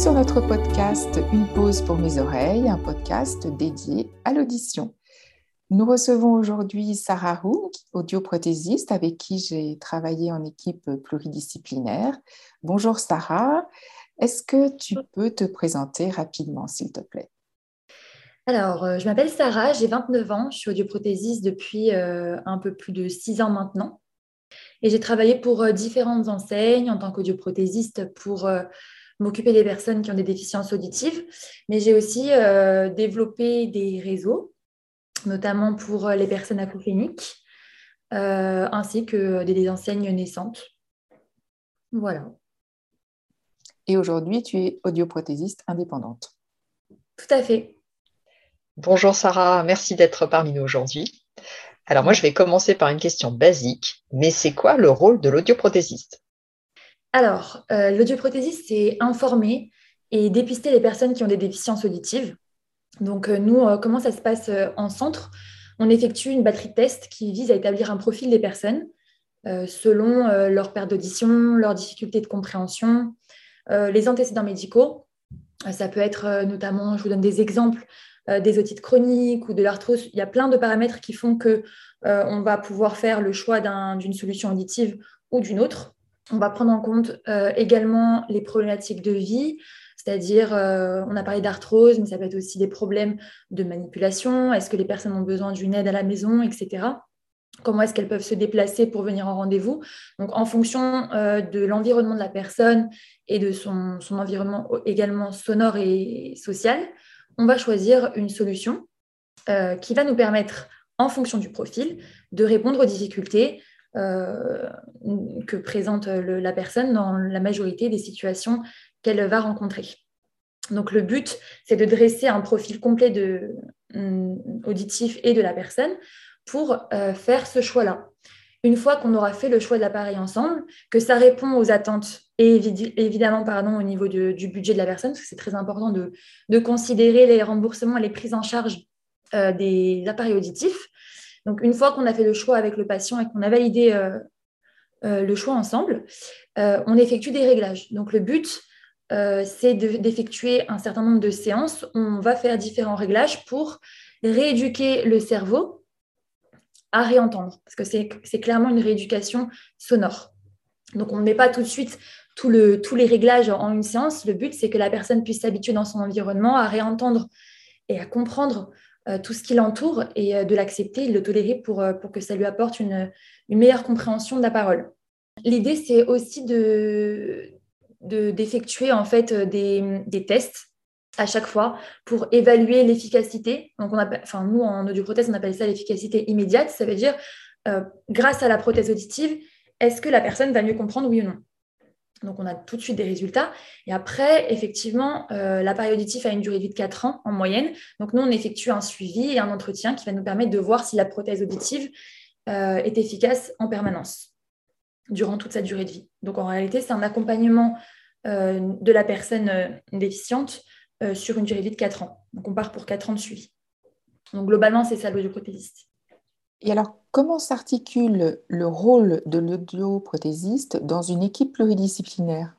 sur notre podcast Une pause pour mes oreilles, un podcast dédié à l'audition. Nous recevons aujourd'hui Sarah Roux, audioprothésiste avec qui j'ai travaillé en équipe pluridisciplinaire. Bonjour Sarah, est-ce que tu peux te présenter rapidement s'il te plaît? Alors, euh, je m'appelle Sarah, j'ai 29 ans, je suis audioprothésiste depuis euh, un peu plus de 6 ans maintenant. Et j'ai travaillé pour euh, différentes enseignes en tant qu'audioprothésiste pour m'occuper des personnes qui ont des déficiences auditives, mais j'ai aussi développé des réseaux, notamment pour les personnes acouphéniques, ainsi que des enseignes naissantes. Voilà. Et aujourd'hui, tu es audioprothésiste indépendante. Tout à fait. Bonjour Sarah, merci d'être parmi nous aujourd'hui. Alors moi, je vais commencer par une question basique, mais c'est quoi le rôle de l'audioprothésiste? Alors, euh, c'est informer et dépister les personnes qui ont des déficiences auditives. Donc euh, nous, euh, comment ça se passe en centre? On effectue une batterie de tests qui vise à établir un profil des personnes selon leur perte d'audition, leurs difficultés de compréhension, les antécédents médicaux. Ça peut être notamment, je vous donne des exemples, euh, des otites chroniques ou de l'arthrose. Il y a plein de paramètres qui font que euh, on va pouvoir faire le choix d'une solution auditive ou d'une autre. On va prendre en compte euh, également les problématiques de vie, c'est-à-dire, on a parlé d'arthrose, mais ça peut être aussi des problèmes de manipulation. Est-ce que les personnes ont besoin d'une aide à la maison, etc. Comment est-ce qu'elles peuvent se déplacer pour venir en rendez-vous? Donc, en fonction de l'environnement de la personne et de son, environnement également sonore et social, on va choisir une solution euh, qui va nous permettre, en fonction du profil, de répondre aux difficultés euh, que présente la personne dans la majorité des situations qu'elle va rencontrer. Donc le but, c'est de dresser un profil complet de, mm, auditif et de la personne pour euh, faire ce choix-là une fois qu'on aura fait le choix de l'appareil ensemble, que ça répond aux attentes et évidemment pardon, au niveau du budget de la personne, parce que c'est très important de, considérer les remboursements et les prises en charge euh, des appareils auditifs. Donc, une fois qu'on a fait le choix avec le patient et qu'on a validé euh, euh, le choix ensemble, on effectue des réglages. Donc, le but, c'est d'effectuer un certain nombre de séances. On va faire différents réglages pour rééduquer le cerveau à réentendre, parce que c'est clairement une rééducation sonore. Donc, on ne met pas tout de suite tous les réglages en une séance. Le but, c'est que la personne puisse s'habituer dans son environnement à réentendre et à comprendre euh, tout ce qui l'entoure et euh, de l'accepter, de le tolérer pour, euh, pour que ça lui apporte une, une meilleure compréhension de la parole. L'idée, c'est aussi de d'effectuer en fait des, des tests à chaque fois pour évaluer l'efficacité. On enfin, nous, en audioprothèse, on appelle ça l'efficacité immédiate. Ça veut dire, euh, grâce à la prothèse auditive, est-ce que la personne va mieux comprendre, oui ou non? Donc, on a tout de suite des résultats. Et après, effectivement, euh, l'appareil auditif a une durée de vie de 4 ans en moyenne. Donc, nous, on effectue un suivi et un entretien qui va nous permettre de voir si la prothèse auditive euh, est efficace en permanence durant toute sa durée de vie. Donc, en réalité, c'est un accompagnement de la personne déficiente euh, sur une durée de vie de 4 ans. Donc, on part pour 4 ans de suivi. Donc, globalement, c'est ça l'audioprothésiste. Et alors, comment s'articule le rôle de l'audioprothésiste dans une équipe pluridisciplinaire?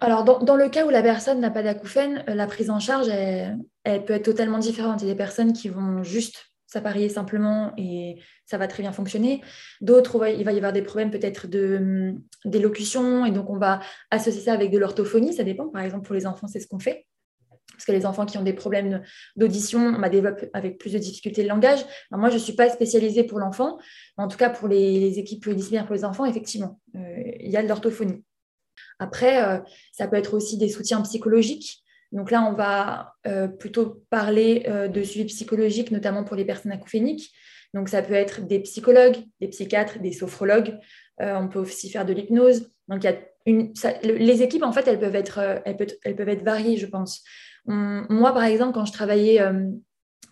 Alors, dans, le cas où la personne n'a pas d'acouphène, euh, la prise en charge, elle, peut être totalement différente. Il y a des personnes qui vont juste s'appareiller simplement et ça va très bien fonctionner. D'autres, il va y avoir des problèmes peut-être hum, d'élocution et donc on va associer ça avec de l'orthophonie, ça dépend. Par exemple, pour les enfants, c'est ce qu'on fait parce que les enfants qui ont des problèmes d'audition on développent avec plus de difficultés de langage. moi, je ne suis pas spécialisée pour l'enfant, mais en tout cas pour les, équipes pluridisciplinaires pour les enfants, effectivement, euh, il y a de l'orthophonie. Après, euh, ça peut être aussi des soutiens psychologiques. Donc là, on va euh, plutôt parler de suivi psychologique, notamment pour les personnes acouphéniques. Donc ça peut être des psychologues, des psychiatres, des sophrologues. on peut aussi faire de l'hypnose. Donc il y a une, les équipes, en fait, elles peuvent être, elles elles peuvent être variées, je pense moi, par exemple, quand je travaillais euh, euh,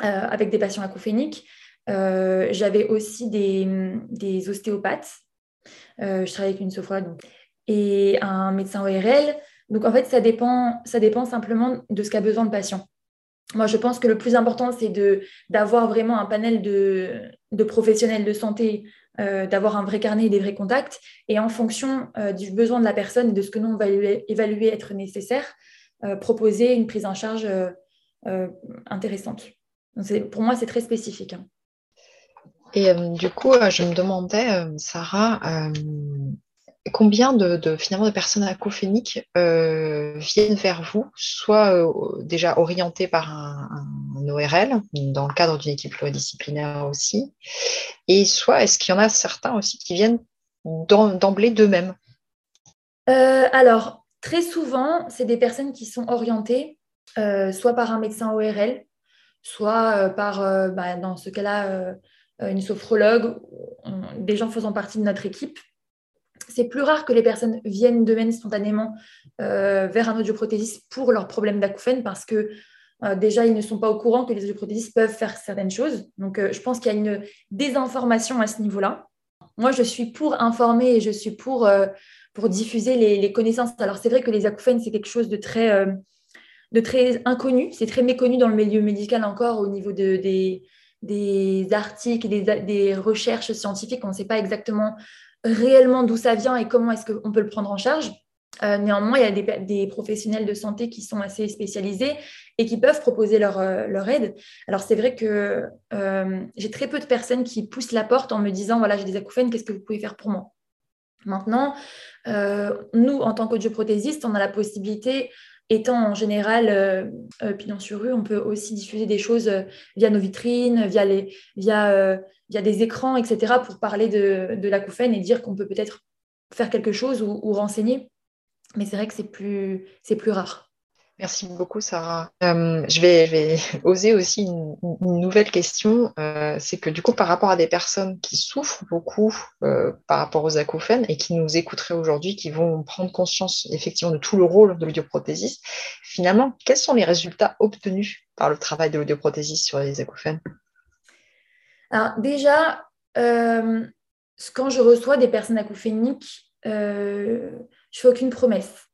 avec des patients acouphéniques, euh, j'avais aussi des, ostéopathes. je travaillais avec une sophrologue et un médecin ORL. Donc, en fait, ça dépend, ça dépend simplement de ce qu'a besoin le patient. Moi, je pense que le plus important, c'est d'avoir vraiment un panel de, professionnels de santé, d'avoir un vrai carnet et des vrais contacts. Et en fonction du besoin de la personne et de ce que nous, on va évaluer être nécessaire, proposer une prise en charge intéressante. pour moi, c'est très spécifique. Hein. Et du coup, je me demandais, Sarah, combien de, finalement de personnes acophéniques euh, viennent vers vous, soit euh, déjà orientées par un, ORL, dans le cadre d'une équipe pluridisciplinaire aussi, et soit est-ce qu'il y en a certains aussi qui viennent d'emblée d'eux-mêmes? Euh, Alors, très souvent, c'est des personnes qui sont orientées soit par un médecin ORL, soit par, bah, dans ce cas-là, une sophrologue, des gens faisant partie de notre équipe c'est plus rare que les personnes viennent d'eux-mêmes spontanément euh, vers un audioprothésiste pour leurs problèmes d'acouphènes parce que euh, déjà, ils ne sont pas au courant que les audioprothésistes peuvent faire certaines choses. Donc, euh, je pense qu'il y a une désinformation à ce niveau-là. Moi, je suis pour informer et je suis pour, pour diffuser les, connaissances. Alors, c'est vrai que les acouphènes, c'est quelque chose de très, très inconnu. C'est très méconnu dans le milieu médical encore au niveau de, des, articles, des, recherches scientifiques. On ne sait pas exactement réellement d'où ça vient et comment est-ce qu'on peut le prendre en charge. Euh, néanmoins, il y a des, professionnels de santé qui sont assez spécialisés et qui peuvent proposer leur, euh, aide. Alors, c'est vrai que euh, j'ai très peu de personnes qui poussent la porte en me disant, voilà, j'ai des acouphènes, qu'est-ce que vous pouvez faire pour moi? Maintenant, nous, en tant qu'audioprothésistes, on a la possibilité étant en général euh, euh sur rue, on peut aussi diffuser des choses euh, via nos vitrines, via, les, via, euh, via des écrans, etc., pour parler de, de l'acouphène et dire qu'on peut peut-être faire quelque chose ou, renseigner. Mais c'est vrai que c'est plus, c'est plus rare. Merci beaucoup, Sarah. Euh, je, vais, oser aussi une, nouvelle question. Euh, c'est que du coup, par rapport à des personnes qui souffrent beaucoup euh, par rapport aux acouphènes et qui nous écouteraient aujourd'hui, qui vont prendre conscience effectivement de tout le rôle de l'audioprothésiste, finalement, quels sont les résultats obtenus par le travail de l'audioprothésiste sur les acouphènes? Alors déjà, quand je reçois des personnes acouphéniques, je fais aucune promesse.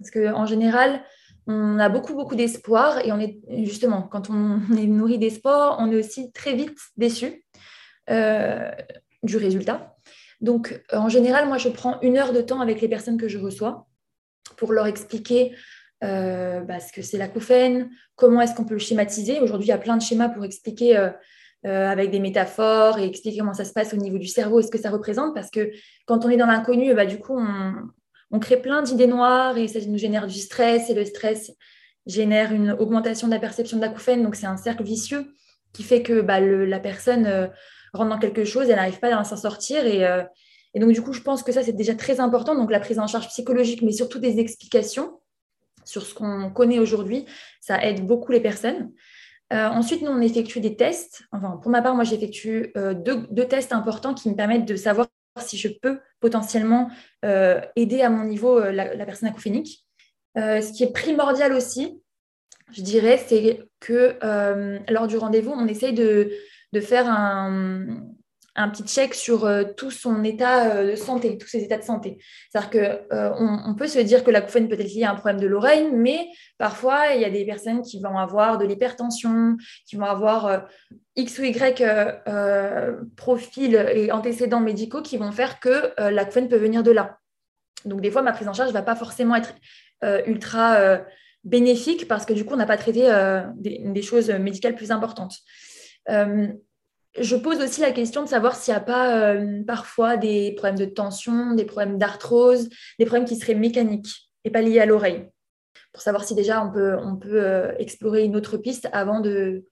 Parce qu'en général, on a beaucoup, beaucoup d'espoir et on est justement, quand on est nourri d'espoir, on est aussi très vite déçu euh, du résultat. Donc, en général, moi, je prends une heure de temps avec les personnes que je reçois pour leur expliquer euh, bah, ce que c'est l'acouphène, comment est-ce qu'on peut le schématiser. Aujourd'hui, il y a plein de schémas pour expliquer euh, avec des métaphores et expliquer comment ça se passe au niveau du cerveau et ce que ça représente. Parce que quand on est dans l'inconnu, bah, du coup, on, on crée plein d'idées noires et ça nous génère du stress et le stress génère une augmentation de la perception de. Donc, c'est un cercle vicieux qui fait que bah, la personne euh, rentre dans quelque chose, elle n'arrive pas à s'en sortir. Euh, et, donc, du coup, je pense que ça, c'est déjà très important. Donc, la prise en charge psychologique, mais surtout des explications sur ce qu'on connaît aujourd'hui, ça aide beaucoup les personnes. Euh, ensuite, nous, on effectue des tests. Enfin, pour ma part, moi, j'effectue deux, tests importants qui me permettent de savoir si je peux potentiellement euh, aider à mon niveau euh, la, personne acouphénique. Euh, ce qui est primordial aussi, je dirais, c'est que lors du rendez-vous, on essaye de faire un, un petit check sur euh, tout son état euh, de santé, tous ses états de santé. C'est-à-dire qu'on euh, on peut se dire que l'acouphène peut être liée à un problème de l'oreille, mais parfois, il y a des personnes qui vont avoir de l'hypertension, qui vont avoir X ou Y profils et antécédents médicaux qui vont faire que l'acouphène peut venir de là. Donc, des fois, ma prise en charge ne va pas forcément être ultra bénéfique parce que du coup, on n'a pas traité des, des, choses médicales plus importantes je pose aussi la question de savoir s'il n'y a pas euh, parfois des problèmes de tension, des problèmes d'arthrose, des problèmes qui seraient mécaniques et pas liés à l'oreille. Pour savoir si déjà on peut, euh, explorer une autre piste avant de,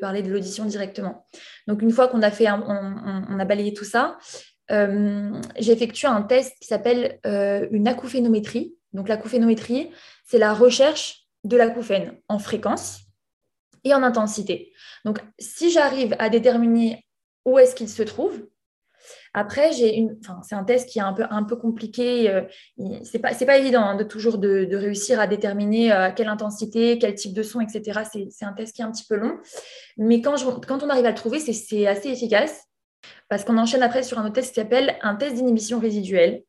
parler de l'audition directement. Donc une fois qu'on a fait, on, a balayé tout ça, euh, j'ai effectué un test qui s'appelle une acouphénométrie. Donc l'acouphénométrie, c'est la recherche de l'acouphène en fréquence et en intensité. Donc, si j'arrive à déterminer où est-ce qu'il se trouve, après, j'ai une, enfin, c'est un test qui est un peu, un peu compliqué. Euh, c'est pas, c'est pas évident hein, de toujours de, réussir à déterminer à euh, quelle intensité, quel type de son, etc. C'est, un test qui est un petit peu long. Mais quand, quand on arrive à le trouver, c'est, assez efficace parce qu'on enchaîne après sur un autre test qui s'appelle un test d'inhibition résiduelle.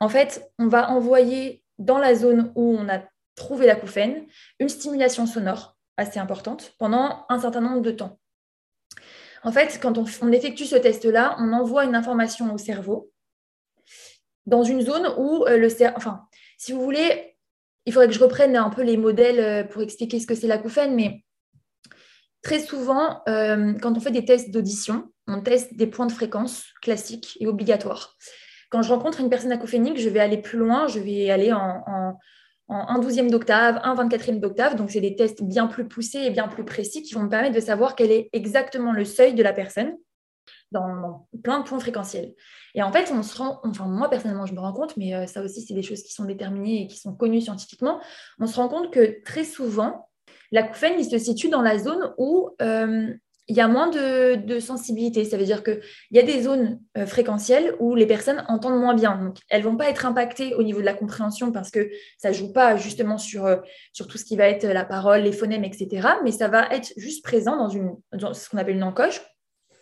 En fait, on va envoyer dans la zone où on a trouvé l'acouphène une stimulation sonore assez importante pendant un certain nombre de temps. En fait, quand on, effectue ce test-là, on envoie une information au cerveau dans une zone où euh, le cerveau, enfin, si vous voulez, il faudrait que je reprenne un peu les modèles pour expliquer ce que c'est l'acouphène, mais très souvent, quand on fait des tests d'audition, on teste des points de fréquence classiques et obligatoires. Quand je rencontre une personne acouphénique, je vais aller plus loin, je vais aller en, un douzième d'octave, un vingt-quatrième d'octave. Donc, c'est des tests bien plus poussés et bien plus précis qui vont me permettre de savoir quel est exactement le seuil de la personne dans, plein de points fréquentiels. Et en fait, on se rend, enfin moi personnellement, je me rends compte, mais euh, ça aussi, c'est des choses qui sont déterminées et qui sont connues scientifiquement, on se rend compte que très souvent, l'acouphène, il se situe dans la zone où euh, il y a moins de, sensibilité. Ça veut dire qu'il y a des zones euh, fréquentielles où les personnes entendent moins bien. Elles ne vont pas être impactées au niveau de la compréhension parce que ça ne joue pas justement sur, euh, sur tout ce qui va être la parole, les phonèmes, etc. Mais ça va être juste présent dans, une, ce qu'on appelle une encoche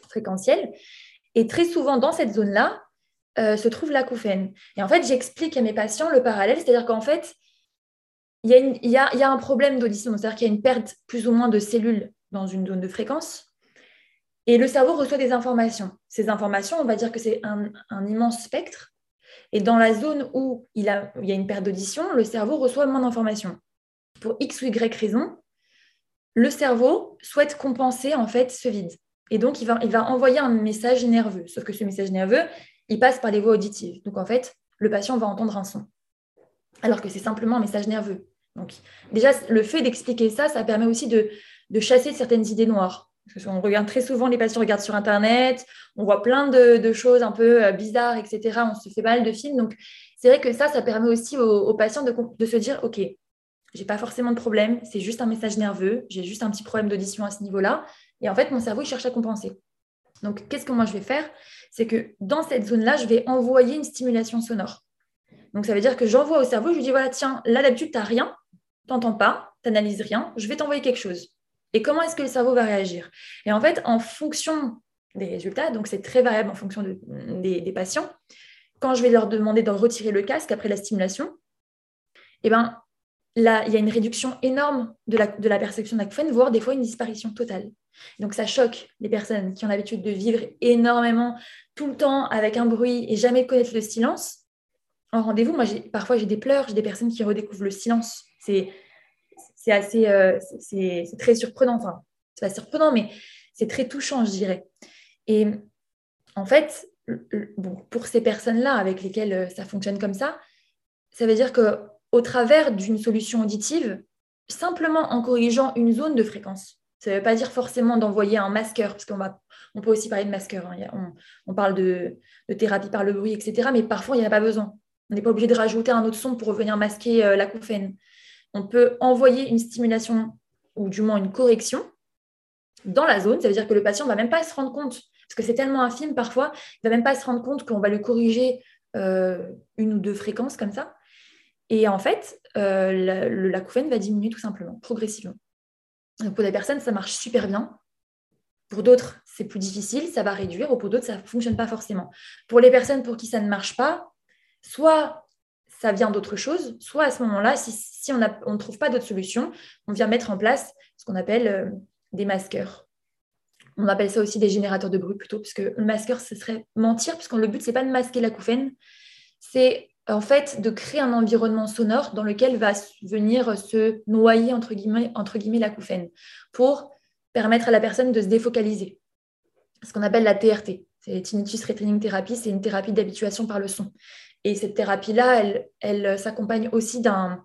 fréquentielle. Et très souvent, dans cette zone-là, euh, se trouve l'acouphène. Et en fait, j'explique à mes patients le parallèle, c'est-à-dire qu'en fait, il y, y, a, y a un problème d'audition, c'est-à-dire qu'il y a une perte plus ou moins de cellules dans une zone de fréquence. Et le cerveau reçoit des informations. Ces informations, on va dire que c'est un, immense spectre. Et dans la zone où il, y a une perte d'audition, le cerveau reçoit moins d'informations. Pour X ou Y raison, le cerveau souhaite compenser en fait ce vide. Et donc, il va, envoyer un message nerveux. Sauf que ce message nerveux, il passe par les voies auditives. Donc, en fait, le patient va entendre un son. Alors que c'est simplement un message nerveux. Donc, déjà, le fait d'expliquer ça, ça permet aussi de chasser certaines idées noires. On regarde très souvent, les patients regardent sur Internet, on voit plein de, choses un peu euh, bizarres, etc. On se fait mal de films. Donc, c'est vrai que ça, ça permet aussi aux, patients de, se dire, OK, j'ai pas forcément de problème, c'est juste un message nerveux, j'ai juste un petit problème d'audition à ce niveau-là. Et en fait, mon cerveau, il cherche à compenser. Donc, qu'est-ce que moi, je vais faire? C'est que dans cette zone-là, je vais envoyer une stimulation sonore. Donc, ça veut dire que j'envoie au cerveau, je lui dis, voilà, tiens, là, d'habitude, tu n'as rien, tu n'entends pas, tu n'analyses rien, je vais t'envoyer quelque chose. Et comment est-ce que le cerveau va réagir? Et en fait, en fonction des résultats, donc c'est très variable en fonction des, patients, quand je vais leur demander de retirer le casque après la stimulation, eh ben, là, il y a une réduction énorme de la, de la perception d'acouphène, voire des fois une disparition totale. Donc ça choque les personnes qui ont l'habitude de vivre énormément tout le temps avec un bruit et jamais connaître le silence. En rendez-vous, moi, parfois j'ai des pleurs, j'ai des personnes qui redécouvrent le silence. C'est c'est assez, euh, très surprenant. C'est mais c'est très touchant, je dirais. Et en fait, pour ces personnes-là avec lesquelles euh, ça fonctionne comme ça, ça veut dire que au travers d'une solution auditive, simplement en corrigeant une zone de fréquence, ça ne veut pas dire forcément d'envoyer un masqueur, parce qu'on on peut aussi parler de masqueur. Hein. On, parle de, thérapie par le bruit, etc. Mais parfois, il n'y a pas besoin. On n'est pas obligé de rajouter un autre son pour venir masquer euh, l'acouphène on peut envoyer une stimulation ou du moins une correction dans la zone. Ça veut dire que le patient ne va même pas se rendre compte, parce que c'est tellement infime parfois, il ne va même pas se rendre compte qu'on va lui corriger euh, une ou deux fréquences comme ça. Et en fait, euh, l'acouphène va diminuer tout simplement, progressivement. pour des personnes, ça marche super bien. Pour d'autres, c'est plus difficile, ça va réduire, ou pour d'autres, ça ne fonctionne pas forcément. Pour les personnes pour qui ça ne marche pas, soit ça vient d'autre chose, soit à ce moment-là, si, on, ne trouve pas d'autre solution, on vient mettre en place ce qu'on appelle euh, des masqueurs. On appelle ça aussi des générateurs de bruit plutôt, puisque le masqueur, ce serait mentir, puisque le but, ce n'est pas de masquer l'acouphène, c'est en fait de créer un environnement sonore dans lequel va venir se noyer, entre guillemets, entre guillemets l'acouphène, pour permettre à la personne de se défocaliser. Ce qu'on appelle la TRT, c'est Retraining Therapy, c'est une thérapie d'habituation par le son. Et cette thérapie-là, elle, s'accompagne aussi d'un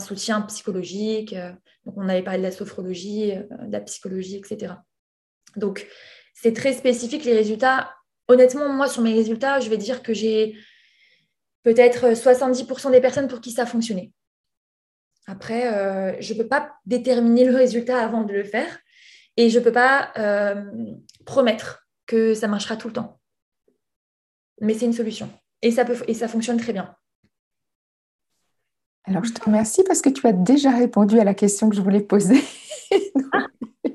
soutien psychologique. Euh, donc, on avait parlé de la sophrologie, euh, de la psychologie, etc. Donc, c'est très spécifique les résultats. Honnêtement, moi, sur mes résultats, je vais dire que j'ai peut-être 70% des personnes pour qui ça a fonctionné. Après, euh, je ne peux pas déterminer le résultat avant de le faire et je ne peux pas promettre que ça marchera tout le temps. Mais c'est une solution. Et ça, peut, et ça fonctionne très bien. Alors, je te remercie parce que tu as déjà répondu à la question que je voulais poser. Ah,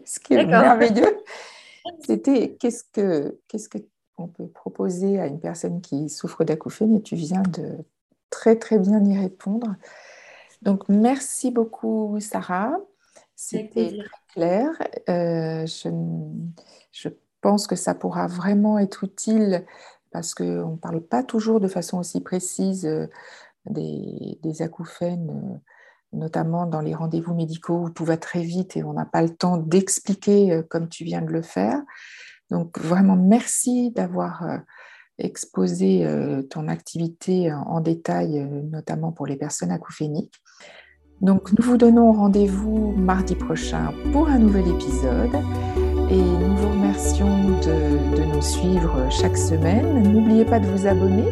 ce qui est merveilleux, c'était qu'est-ce que qu'est-ce que on peut proposer à une personne qui souffre d'acouphène et tu viens de très très bien y répondre. Donc merci beaucoup Sarah, c'était clair. Euh, je, je, pense que ça pourra vraiment être utile parce qu'on ne parle pas toujours de façon aussi précise euh, des, acouphènes notamment dans les rendez-vous médicaux où tout va très vite et on n'a pas le temps d'expliquer comme tu viens de le faire. Donc vraiment, merci d'avoir exposé ton activité en détail, notamment pour les personnes acouphéniques. Donc nous vous donnons rendez-vous mardi prochain pour un nouvel épisode et nous vous remercions de, nous suivre chaque semaine. N'oubliez pas de vous abonner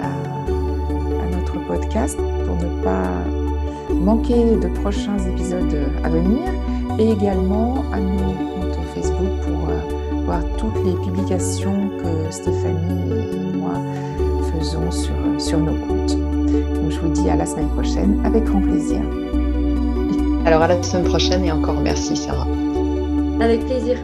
à, notre podcast pour ne pas manquer de prochains épisodes à venir et également à nos comptes Facebook pour euh, voir toutes les publications que Stéphanie et moi faisons sur, sur nos comptes. Donc je vous dis à la semaine prochaine avec grand plaisir. Alors à la semaine prochaine et encore merci Sarah. Avec plaisir.